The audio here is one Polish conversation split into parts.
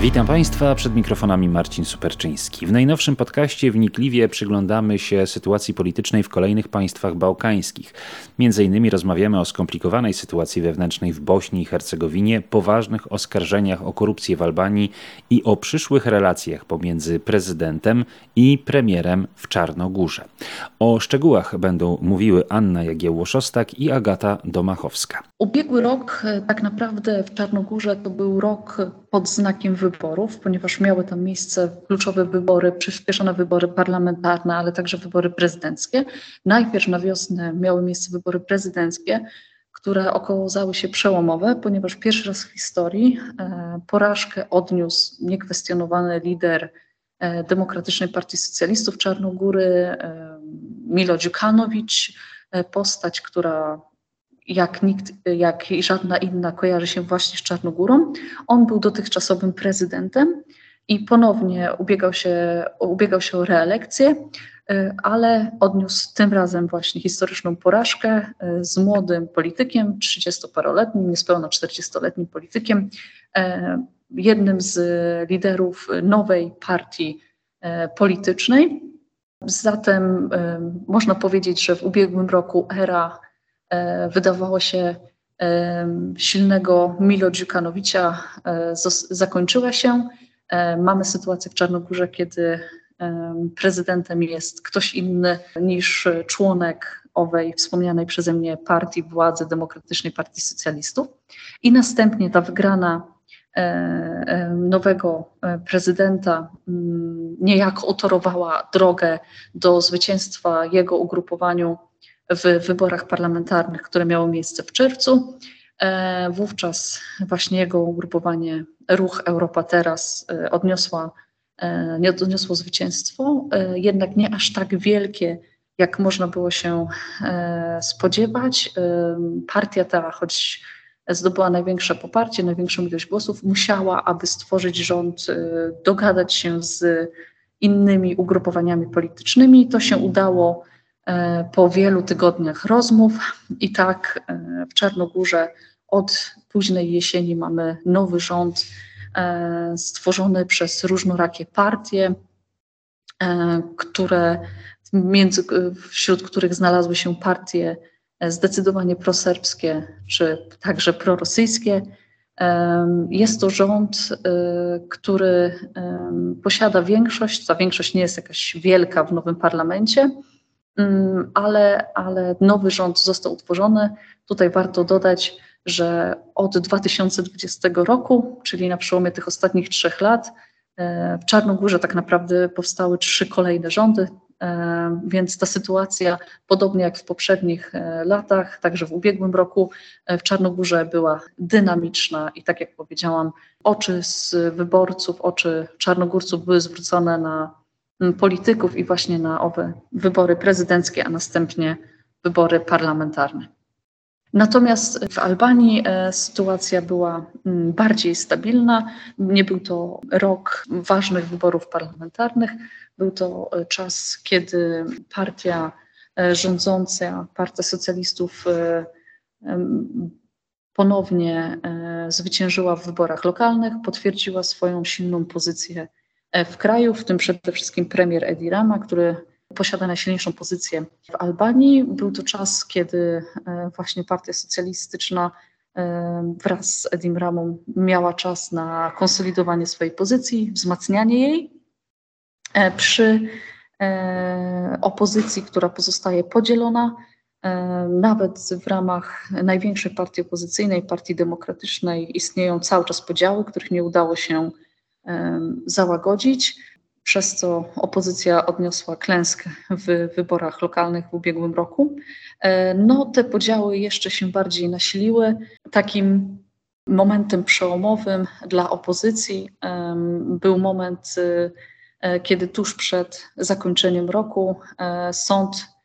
Witam Państwa, przed mikrofonami Marcin Superczyński. W najnowszym podcaście wnikliwie przyglądamy się sytuacji politycznej w kolejnych państwach bałkańskich. Między innymi rozmawiamy o skomplikowanej sytuacji wewnętrznej w Bośni i Hercegowinie, poważnych oskarżeniach o korupcję w Albanii i o przyszłych relacjach pomiędzy prezydentem i premierem w Czarnogórze. O szczegółach będą mówiły Anna Jagiełło-Szostak i Agata Domachowska. Ubiegły rok e, tak naprawdę w Czarnogórze to był rok pod znakiem wyborów, ponieważ miały tam miejsce kluczowe wybory, przyspieszone wybory parlamentarne, ale także wybory prezydenckie. Najpierw na wiosnę miały miejsce wybory prezydenckie, które okazały się przełomowe, ponieważ pierwszy raz w historii e, porażkę odniósł niekwestionowany lider e, Demokratycznej Partii Socjalistów Czarnogóry, Milo Dziukanowicz, postać, która jak nikt, jak żadna inna kojarzy się właśnie z Czarnogórą. On był dotychczasowym prezydentem i ponownie ubiegał się, ubiegał się o reelekcję, y, ale odniósł tym razem właśnie historyczną porażkę y, z młodym politykiem, 30-paroletnim, niespełna 40-letnim politykiem, y, jednym z liderów nowej partii politycznej. Zatem można powiedzieć, że w ubiegłym roku era wydawało się e, silnego Milo Dziukanowicza e, zakończyła się. Mamy sytuację w Czarnogórze, kiedy prezydentem jest ktoś inny niż członek owej wspomnianej przeze mnie partii władzy Demokratycznej Partii Socjalistów. I następnie ta wygrana nowego prezydenta mm, niejako utorowała drogę do zwycięstwa jego ugrupowaniu w wyborach parlamentarnych, które miało miejsce w czerwcu. E, wówczas właśnie jego ugrupowanie Ruch Europa Teraz e, odniosła, e, nie odniosło zwycięstwo, jednak nie aż tak wielkie, jak można było się spodziewać. Partia ta, choć zdobyła największe poparcie, największą ilość głosów, musiała, aby stworzyć rząd, dogadać się z innymi ugrupowaniami politycznymi. To się udało po wielu tygodniach rozmów. I tak e, w Czarnogórze od późnej jesieni mamy nowy rząd e, stworzony przez różnorakie partie, które między, wśród których znalazły się partie zdecydowanie proserbskie czy także prorosyjskie. Jest to rząd, który posiada większość. Ta większość nie jest jakaś wielka w nowym parlamencie, ale, ale nowy rząd został utworzony. Tutaj warto dodać, że od 2020 roku, czyli na przełomie tych ostatnich trzech lat, e, w Czarnogórze tak naprawdę powstały trzy kolejne rządy, e, więc ta sytuacja, podobnie jak w poprzednich e, latach, także w ubiegłym roku, w Czarnogórze była dynamiczna i tak jak powiedziałam, oczy z wyborców, oczy czarnogórców były zwrócone na polityków i właśnie na owe wybory prezydenckie, a następnie wybory parlamentarne. Natomiast w Albanii e, sytuacja była bardziej stabilna. Nie był to rok ważnych wyborów parlamentarnych. Był to e, czas, kiedy partia e, rządząca, Partia Socjalistów, ponownie zwyciężyła w wyborach lokalnych, potwierdziła swoją silną pozycję w kraju, w tym przede wszystkim premier Edi Rama, który posiada najsilniejszą pozycję w Albanii. Był to czas, kiedy e, właśnie Partia Socjalistyczna e, wraz z Edim Ramą miała czas na konsolidowanie swojej pozycji, wzmacnianie jej. Przy opozycji, która pozostaje podzielona, nawet w ramach największej partii opozycyjnej, Partii Demokratycznej, istnieją cały czas podziały, których nie udało się załagodzić, przez co opozycja odniosła klęskę w wyborach lokalnych w ubiegłym roku. E, no, te podziały jeszcze się bardziej nasiliły. Takim momentem przełomowym dla opozycji był moment, e, kiedy tuż przed zakończeniem roku e, sąd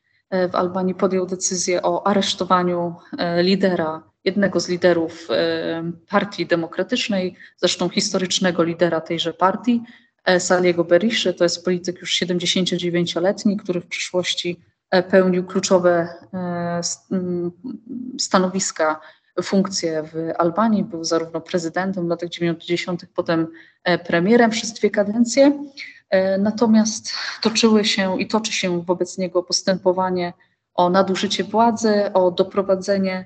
w Albanii podjął decyzję o aresztowaniu lidera jednego z liderów e, Partii Demokratycznej, zresztą historycznego lidera tejże partii, e, Saliego Beriszy. To jest polityk już 79-letni, który w przyszłości e, pełnił kluczowe stanowiska funkcje w Albanii. Był zarówno prezydentem w latach 90., potem premierem przez dwie kadencje. Natomiast toczyły się i toczy się wobec niego postępowanie o nadużycie władzy, o doprowadzenie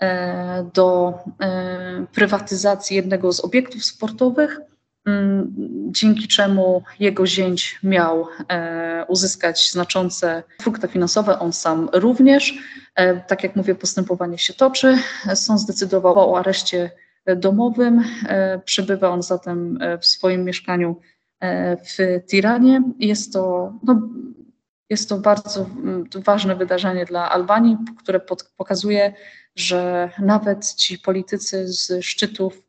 e, do e, prywatyzacji jednego z obiektów sportowych, mm, dzięki czemu jego zięć miał e, uzyskać znaczące frukty finansowe, on sam również. Tak jak mówię, postępowanie się toczy. Sąd zdecydował o areszcie domowym. Przebywa on zatem w swoim mieszkaniu w Tiranie. Jest to no, jest to bardzo mm, ważne wydarzenie dla Albanii, które pokazuje, że nawet ci politycy z szczytów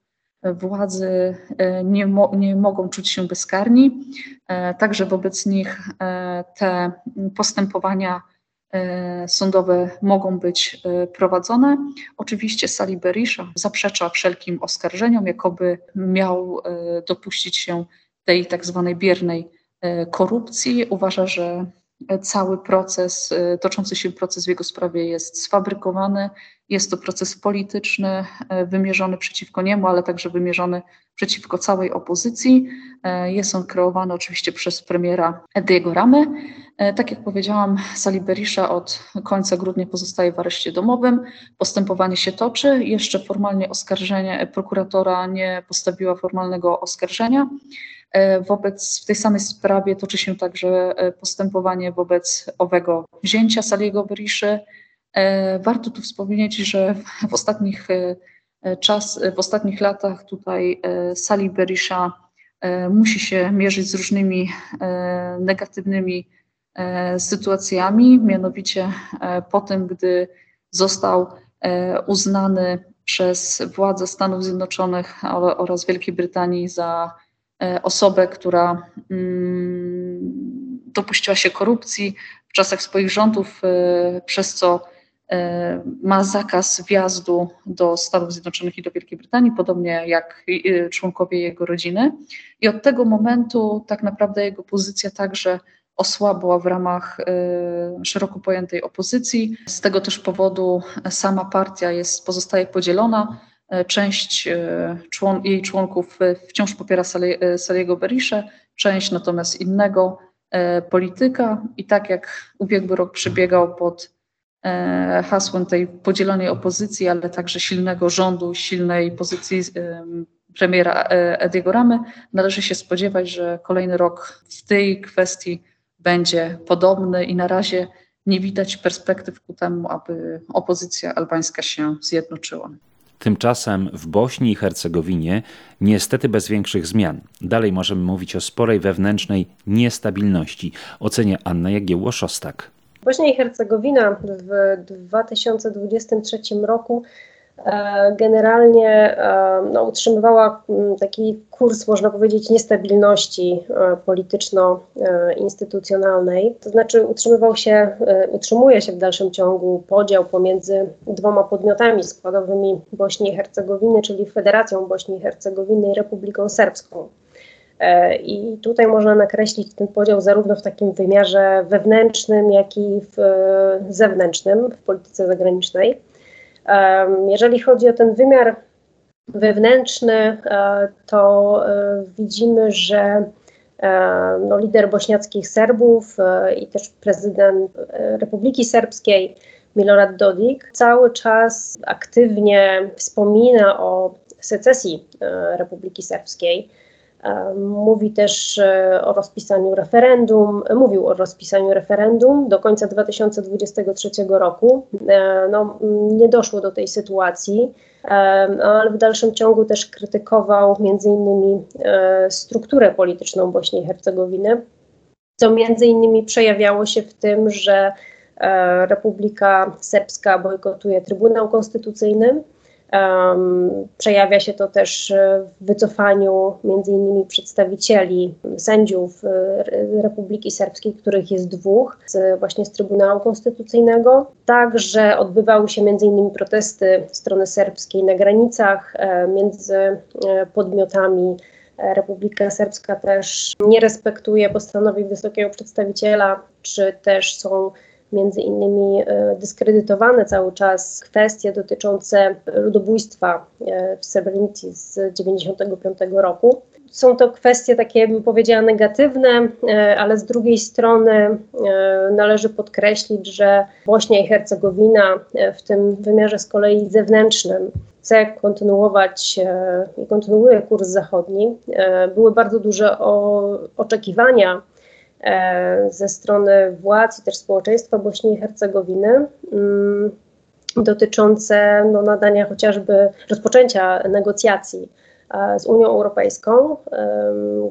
władzy e, nie, mo nie mogą czuć się bezkarni. E, także wobec nich e, te postępowania sądowe mogą być prowadzone. Oczywiście Sali Berisha zaprzecza wszelkim oskarżeniom, jakoby miał dopuścić się tej tak zwanej biernej korupcji. Uważa, że cały proces, y, toczący się proces w jego sprawie jest sfabrykowany. Jest to proces polityczny, wymierzony przeciwko niemu, ale także wymierzony przeciwko całej opozycji. Jest on kreowany oczywiście przez premiera Ediego Ramy. Tak jak powiedziałam, Sali Berisha od końca grudnia pozostaje w areszcie domowym. Postępowanie się toczy. Jeszcze formalnie oskarżenie prokuratora nie postawiła formalnego oskarżenia. E, wobec, w tej samej sprawie toczy się także e, postępowanie wobec owego wzięcia Saliego Beriszy. E, warto tu wspomnieć, że w ostatnich, czas, w ostatnich latach tutaj Sali Berisha musi się mierzyć z różnymi negatywnymi sytuacjami, mianowicie po tym, gdy został uznany przez władze Stanów Zjednoczonych oraz Wielkiej Brytanii za osobę, która mm, dopuściła się korupcji w czasach swoich rządów, e, przez co e, ma zakaz wjazdu do Stanów Zjednoczonych i do Wielkiej Brytanii, podobnie jak członkowie jego rodziny. I od tego momentu tak naprawdę jego pozycja także osłabła w ramach szeroko pojętej opozycji. Z tego też powodu sama partia jest, pozostaje podzielona. E, część e, człon, jej członków e, wciąż popiera Saliego Berisze, część natomiast innego polityka. I tak jak ubiegły rok przebiegał pod hasłem tej podzielonej opozycji, ale także silnego rządu, silnej pozycji premiera Ediego Ramy, należy się spodziewać, że kolejny rok w tej kwestii będzie podobny i na razie nie widać perspektyw ku temu, aby opozycja albańska się zjednoczyła. Tymczasem w Bośni i Hercegowinie niestety bez większych zmian. Dalej możemy mówić o sporej wewnętrznej niestabilności, ocenia Anna Jagiełło-Szostak. Bośnia i Hercegowina w 2023 roku generalnie e, no, utrzymywała mm, taki kurs, można powiedzieć, niestabilności e, polityczno-instytucjonalnej. To znaczy utrzymywał się, utrzymuje się w dalszym ciągu podział pomiędzy dwoma podmiotami składowymi Bośni i Hercegowiny, czyli Federacją Bośni i Hercegowiny i Republiką Serbską. I tutaj można nakreślić ten podział zarówno w takim wymiarze wewnętrznym, jak i w zewnętrznym, w polityce zagranicznej. Jeżeli chodzi o ten wymiar wewnętrzny, e, to e, widzimy, że e, no, lider bośniackich Serbów i też prezydent Republiki Serbskiej Milorad Dodik cały czas aktywnie wspomina o secesji Republiki Serbskiej. Mówi też o rozpisaniu referendum, mówił o rozpisaniu referendum do końca 2023 roku. No, nie doszło do tej sytuacji, ale w dalszym ciągu też krytykował między innymi e, strukturę polityczną Bośni i Hercegowiny, co między innymi przejawiało się w tym, że e, Republika Serbska bojkotuje Trybunał Konstytucyjny, Um, przejawia się to też w wycofaniu między innymi przedstawicieli, sędziów e, Republiki Serbskiej, których jest dwóch, z, właśnie z Trybunału Konstytucyjnego. Także odbywały się między innymi protesty strony serbskiej na granicach e, między e, podmiotami Republika Serbska też nie respektuje postanowień wysokiego przedstawiciela, czy też są między innymi dyskredytowane cały czas kwestie dotyczące ludobójstwa w Srebrenicy z 1995 roku są to kwestie takie, bym powiedziała, negatywne, e, ale z drugiej strony e, należy podkreślić, że Bośnia i Hercegowina e, w tym wymiarze z kolei zewnętrznym chce kontynuować i kontynuuje kurs zachodni. Były bardzo duże oczekiwania ze strony władz i też społeczeństwa Bośni i Hercegowiny mm, dotyczące no, nadania chociażby rozpoczęcia negocjacji z Unią Europejską,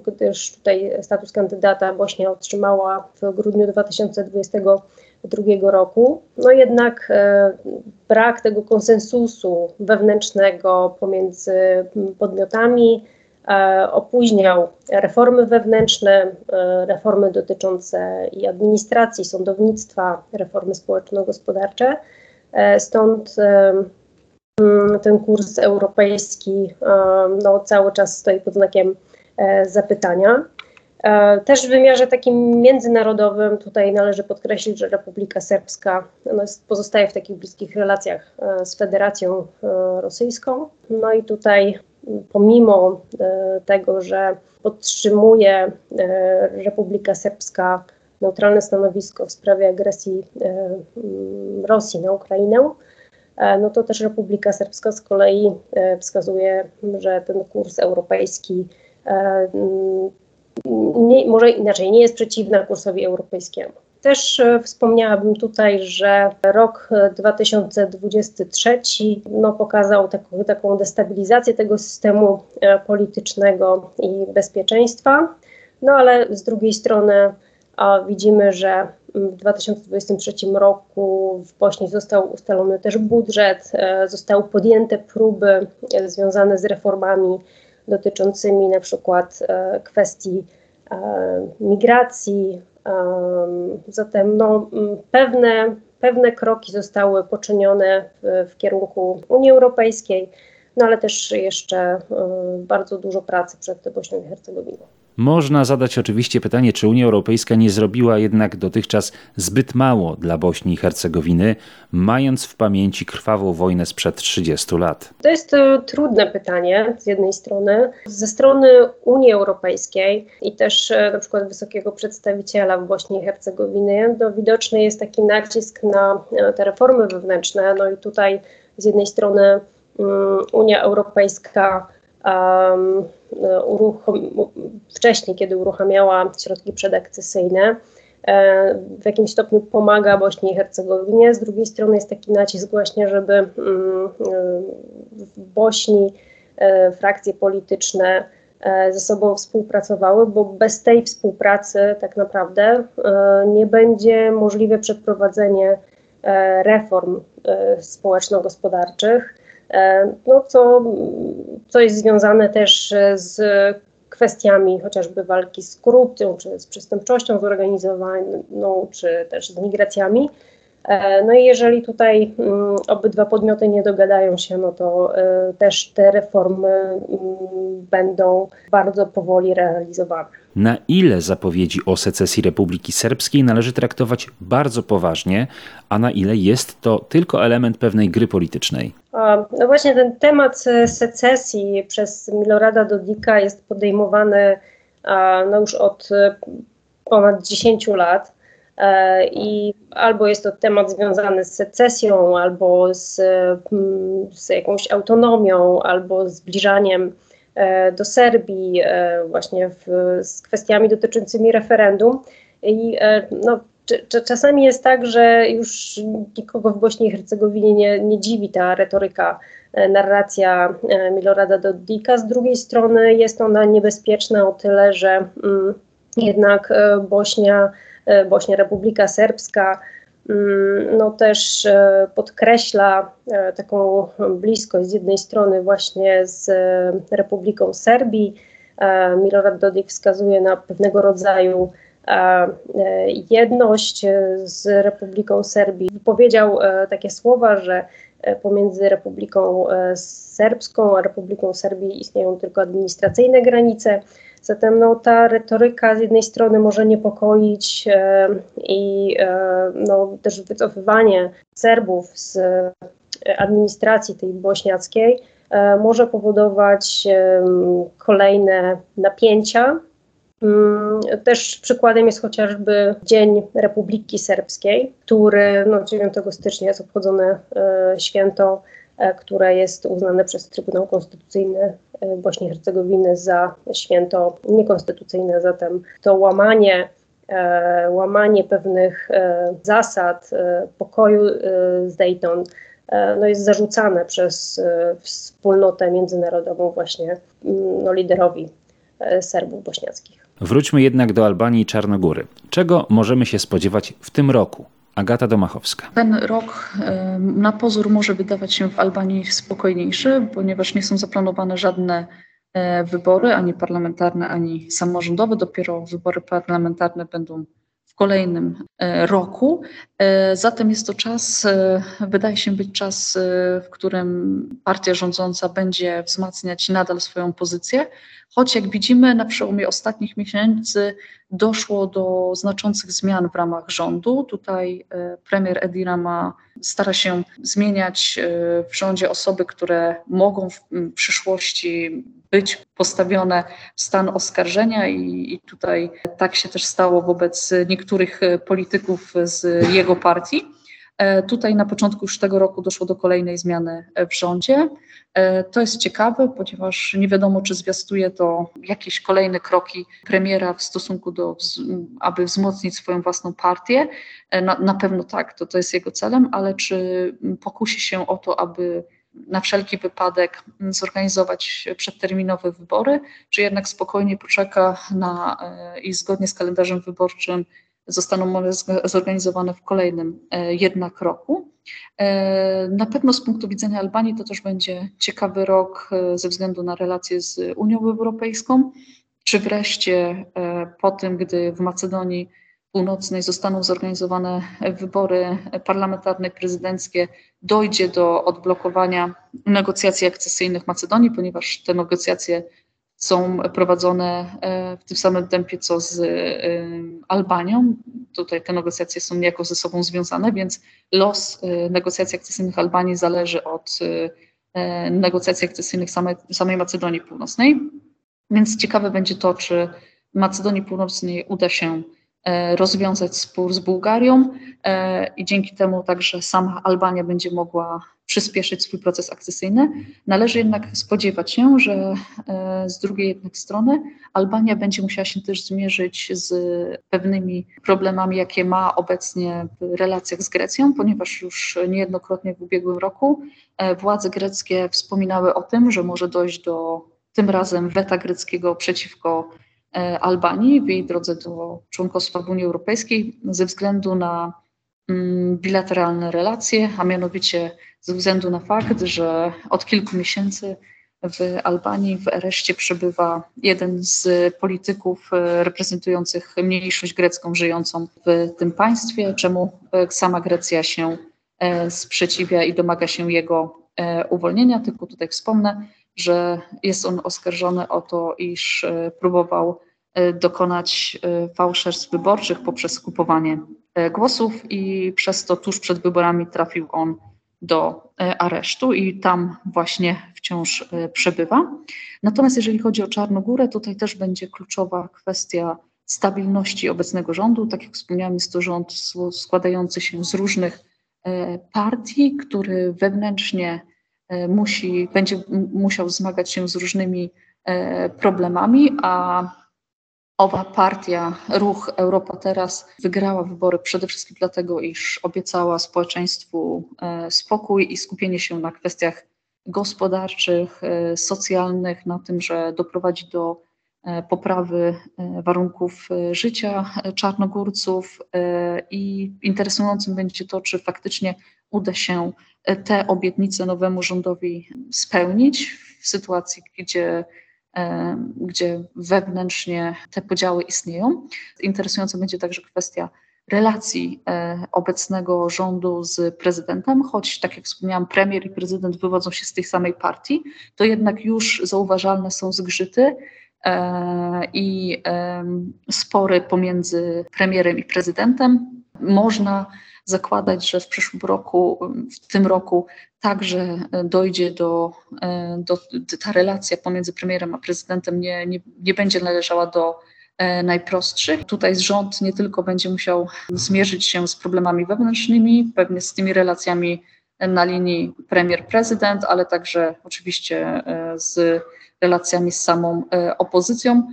gdyż tutaj status kandydata Bośnia otrzymała w grudniu 2022 roku. No jednak e, brak tego konsensusu wewnętrznego pomiędzy podmiotami e, opóźniał reformy wewnętrzne, e, reformy dotyczące i administracji, sądownictwa, reformy społeczno-gospodarcze. Stąd Mm, ten kurs europejski no, cały czas stoi pod znakiem e, zapytania. E, też w wymiarze takim międzynarodowym tutaj należy podkreślić, że Republika Serbska no, pozostaje w takich bliskich relacjach e, z Federacją Rosyjską. No i tutaj pomimo tego, że podtrzymuje Republika Serbska neutralne stanowisko w sprawie agresji Rosji na Ukrainę, E, no to też Republika Serbska z kolei e, wskazuje, że ten kurs europejski e, nie, może inaczej, nie jest przeciwna kursowi europejskiemu. Też wspomniałabym tutaj, że rok 2023 no, pokazał taką, taką destabilizację tego systemu politycznego i bezpieczeństwa, no ale z drugiej strony a widzimy, że w 2023 roku w Bośni został ustalony też budżet, e, zostały podjęte próby e, związane z reformami dotyczącymi na przykład e, kwestii migracji. Zatem no, pewne, pewne kroki zostały poczynione w, w kierunku Unii Europejskiej, no ale też jeszcze bardzo dużo pracy przed Bośnią i Hercegowiną. Można zadać oczywiście pytanie, czy Unia Europejska nie zrobiła jednak dotychczas zbyt mało dla Bośni i Hercegowiny, mając w pamięci krwawą wojnę sprzed 30 lat? To jest to trudne pytanie z jednej strony. Ze strony Unii Europejskiej i też e, na przykład wysokiego przedstawiciela w Bośni i Hercegowinie, no, widoczny jest taki nacisk na e, te reformy wewnętrzne. No i tutaj z jednej strony um, Unia Europejska um, uruchom- wcześniej, kiedy uruchamiała środki przedakcesyjne, e, w jakimś stopniu pomaga Bośni i Hercegowinie. Z drugiej strony jest taki nacisk właśnie, żeby mm, e, w Bośni e, frakcje polityczne ze sobą współpracowały, bo bez tej współpracy tak naprawdę nie będzie możliwe przeprowadzenie reform społeczno-gospodarczych. E, no, co, co jest związane też z kwestiami chociażby walki z korupcją, czy z przestępczością zorganizowaną, czy też z migracjami. E, no i jeżeli tutaj mm, obydwa podmioty nie dogadają się, no to e, też te reformy mm, będą bardzo powoli realizowane. Na ile zapowiedzi o secesji Republiki Serbskiej należy traktować bardzo poważnie, a na ile jest to tylko element pewnej gry politycznej? No właśnie ten temat secesji przez Milorada Dodika jest podejmowany no już od ponad 10 lat. E, I albo jest to temat związany z secesją, albo z, mm, z jakąś autonomią, z zbliżaniem e, do Serbii, e, właśnie w, z kwestiami dotyczącymi referendum. I no, czasami jest tak, że już nikogo w Bośni i Hercegowinie nie, nie dziwi ta retoryka, narracja Milorada Dodika. Z drugiej strony jest ona niebezpieczna o tyle, że mm, jednak Bośnia Bośnia Republika Serbska mm, no też e, podkreśla e, taką bliskość z jednej strony właśnie z Republiką Serbii. Milorad Dodik wskazuje na pewnego rodzaju jedność z Republiką Serbii. Powiedział takie słowa, że pomiędzy Republiką Serbską a Republiką Serbii istnieją tylko administracyjne granice, Zatem no, ta retoryka z jednej strony może niepokoić e, i e, no, też wycofywanie Serbów z administracji tej bośniackiej e, może powodować e, kolejne napięcia. Mm, też przykładem jest chociażby Dzień Republiki Serbskiej, który no, 9 stycznia jest obchodzone e, święto, które jest uznane przez Trybunał Konstytucyjny Bośni i Hercegowiny za święto niekonstytucyjne. Zatem to łamanie łamanie pewnych zasad pokoju z Dayton E, no jest zarzucane przez e, wspólnotę międzynarodową właśnie mm, no, liderowi e, Serbów bośniackich. Wróćmy jednak do Albanii i Czarnogóry. Czego możemy się spodziewać w tym roku? Agata Domachowska. Ten rok na pozór może wydawać się w Albanii spokojniejszy, ponieważ nie są zaplanowane żadne wybory, ani parlamentarne, ani samorządowe. Dopiero wybory parlamentarne będą kolejnym e, roku. E, zatem jest to czas, e, wydaje się być czas, w którym partia rządząca będzie wzmacniać nadal swoją pozycję, choć jak widzimy na przełomie ostatnich miesięcy doszło do znaczących zmian w ramach rządu. Tutaj premier Edira ma, stara się zmieniać w rządzie osoby, które mogą w przyszłości być postawione w stan oskarżenia i, i tutaj tak się też stało wobec niektórych polityków z jego partii. E, tutaj na początku już tego roku doszło do kolejnej zmiany w rządzie. E, to jest ciekawe, ponieważ nie wiadomo, czy zwiastuje to jakieś kolejne kroki premiera w stosunku do, aby wzmocnić swoją własną partię. E, na, na pewno tak, to, to jest jego celem, ale czy pokusi się o to, aby na wszelki wypadek zorganizować przedterminowe wybory, czy jednak spokojnie poczeka na e, i zgodnie z kalendarzem wyborczym zostaną one zorganizowane w kolejnym e, jednak roku. E, na pewno z punktu widzenia Albanii to też będzie ciekawy rok ze względu na relacje z Unią Europejską, czy wreszcie po tym, gdy w Macedonii Północnej zostaną zorganizowane wybory parlamentarne, prezydenckie, dojdzie do odblokowania negocjacji akcesyjnych Macedonii, ponieważ te negocjacje są prowadzone e, w tym samym tempie co z e, Albanią. Tutaj te negocjacje są niejako ze sobą związane, więc los e, negocjacji akcesyjnych Albanii zależy od negocjacji akcesyjnych samej, samej Macedonii Północnej. Więc ciekawe będzie to, czy Macedonii Północnej uda się rozwiązać spór z Bułgarią e, i dzięki temu także sama Albania będzie mogła przyspieszyć swój proces akcesyjny. Należy jednak spodziewać się, że e, z drugiej jednak strony Albania będzie musiała się też zmierzyć z pewnymi problemami, jakie ma obecnie w relacjach z Grecją, ponieważ już niejednokrotnie w ubiegłym roku władze greckie wspominały o tym, że może dojść do tym razem weta greckiego przeciwko E, Albanii w jej drodze do członkostwa w Unii Europejskiej ze względu na mm, bilateralne relacje, a mianowicie ze względu na fakt, że od kilku miesięcy w Albanii w areszcie przebywa jeden z polityków e, reprezentujących mniejszość grecką żyjącą w tym państwie, czemu e, sama Grecja się sprzeciwia i domaga się jego uwolnienia. Tylko tutaj wspomnę, że jest on oskarżony o to, iż próbował E, dokonać e, fałszerstw wyborczych poprzez kupowanie e, głosów i przez to tuż przed wyborami trafił on do aresztu i tam właśnie wciąż przebywa. Natomiast jeżeli chodzi o Czarnogórę, tutaj też będzie kluczowa kwestia stabilności obecnego rządu. Tak jak wspomniałam, jest to rząd składający się z różnych partii, który wewnętrznie musi, będzie musiał zmagać się z różnymi problemami, a Owa partia, ruch Europa Teraz, wygrała wybory przede wszystkim dlatego, iż obiecała społeczeństwu e, spokój i skupienie się na kwestiach gospodarczych, e, socjalnych, na tym, że doprowadzi do e, poprawy warunków życia czarnogórców i interesującym będzie to, czy faktycznie uda się te obietnice nowemu rządowi spełnić w sytuacji, gdzie gdzie wewnętrznie te podziały istnieją. Interesująca będzie także kwestia relacji e, obecnego rządu z prezydentem, choć tak jak wspomniałam, premier i prezydent wywodzą się z tej samej partii, to jednak już zauważalne są zgrzyty i spory pomiędzy premierem i prezydentem. Można zakładać, że w przyszłym roku, w tym roku także dojdzie do, do ta relacja pomiędzy premierem a prezydentem nie, nie, nie będzie należała do e, najprostszych. Tutaj rząd nie tylko będzie musiał zmierzyć się z problemami wewnętrznymi, pewnie z tymi relacjami na linii premier-prezydent, ale także oczywiście e, z relacjami z samą e, opozycją.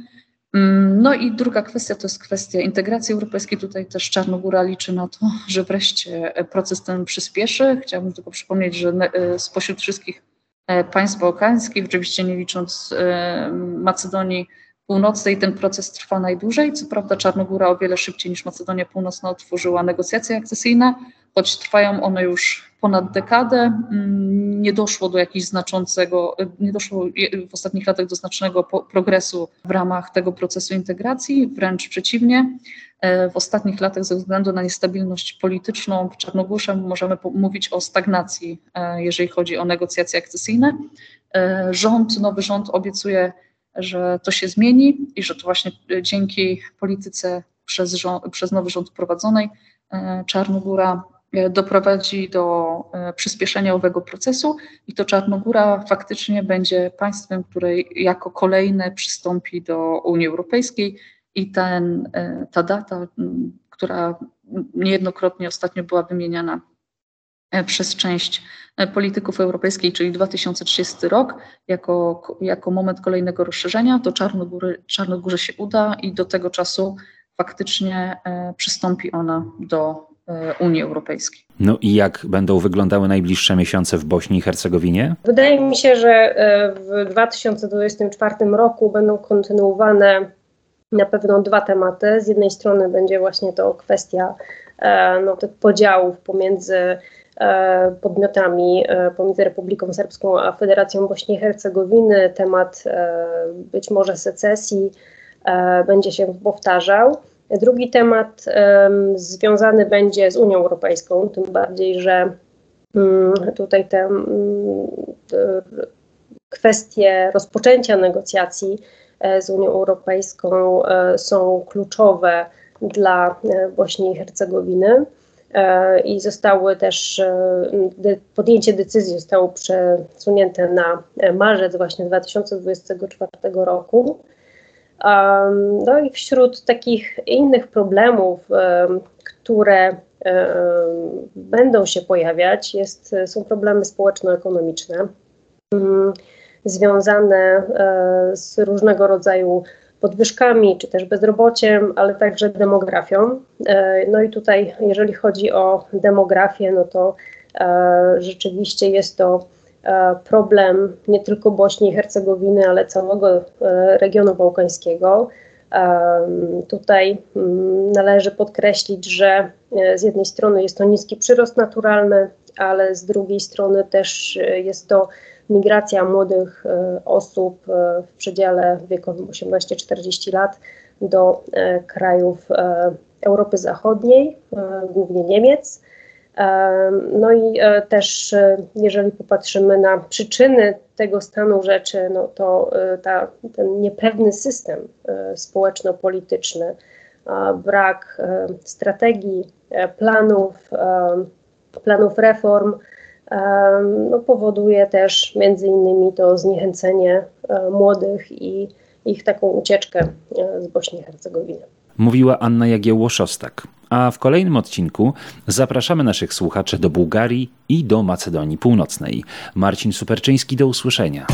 Mm, no i druga kwestia to jest kwestia integracji europejskiej. Tutaj też Czarnogóra liczy na to, że wreszcie proces ten przyspieszy. Chciałabym tylko przypomnieć, że e, spośród wszystkich e, państw bałkańskich, oczywiście nie licząc e, Macedonii Północnej, ten proces trwa najdłużej. Co prawda Czarnogóra o wiele szybciej niż Macedonia Północna otworzyła negocjacje akcesyjne, choć trwają one już ponad dekadę. Mm, nie doszło do jakiegoś znaczącego, nie doszło w ostatnich latach do znacznego progresu w ramach tego procesu integracji, wręcz przeciwnie. E, w ostatnich latach ze względu na niestabilność polityczną w Czarnogórze możemy mówić o stagnacji, e, jeżeli chodzi o negocjacje akcesyjne. E, rząd, nowy rząd obiecuje, że to się zmieni i że to właśnie dzięki polityce przez, rząd, przez nowy rząd prowadzonej Czarnogóra E, doprowadzi do e, przyspieszenia owego procesu i to Czarnogóra faktycznie będzie państwem, które jako kolejne przystąpi do Unii Europejskiej i ten, e, ta data, która niejednokrotnie ostatnio była wymieniana przez część polityków europejskiej, czyli 2030 rok, jako, jako moment kolejnego rozszerzenia, to Czarnogóry, Czarnogórze się uda i do tego czasu faktycznie przystąpi ona do E, Unii Europejskiej. No i jak będą wyglądały najbliższe miesiące w Bośni i Hercegowinie? Wydaje mi się, że e, w 2024 roku będą kontynuowane na pewno dwa tematy. Z jednej strony będzie właśnie to kwestia e, no, tych podziałów pomiędzy podmiotami pomiędzy Republiką Serbską a Federacją Bośni i Hercegowiny. Temat być może secesji będzie się powtarzał. Drugi temat związany będzie z Unią Europejską, tym bardziej, że um, tutaj te um, kwestie rozpoczęcia negocjacji e, z Unią Europejską e, są kluczowe dla e, Bośni i Hercegowiny i zostały też, podjęcie decyzji zostało przesunięte na marzec właśnie 2024 roku. No i wśród takich innych problemów, które będą się pojawiać, jest, są problemy społeczno-ekonomiczne mm, związane e, z różnego rodzaju podwyżkami, czy też bezrobociem, ale także demografią. E, no i tutaj, jeżeli chodzi o demografię, no to e, rzeczywiście jest to E, problem nie tylko Bośni i Hercegowiny, ale całego regionu bałkańskiego. Tutaj mm, należy podkreślić, że z jednej strony jest to niski przyrost naturalny, ale z drugiej strony też jest to migracja młodych osób w przedziale wiekowym 18-40 lat do krajów Europy Zachodniej, głównie Niemiec. No i e, też, e, jeżeli popatrzymy na przyczyny tego stanu rzeczy, no to e, ta, ten niepewny system społeczno-polityczny, brak strategii, planów, planów reform, no powoduje też między innymi to zniechęcenie młodych i ich taką ucieczkę z Bośni i Hercegowiny. Mówiła Anna Jagiełło-Szostak a w kolejnym odcinku zapraszamy naszych słuchaczy do Bułgarii i do Macedonii Północnej. Marcin Superczyński, do usłyszenia.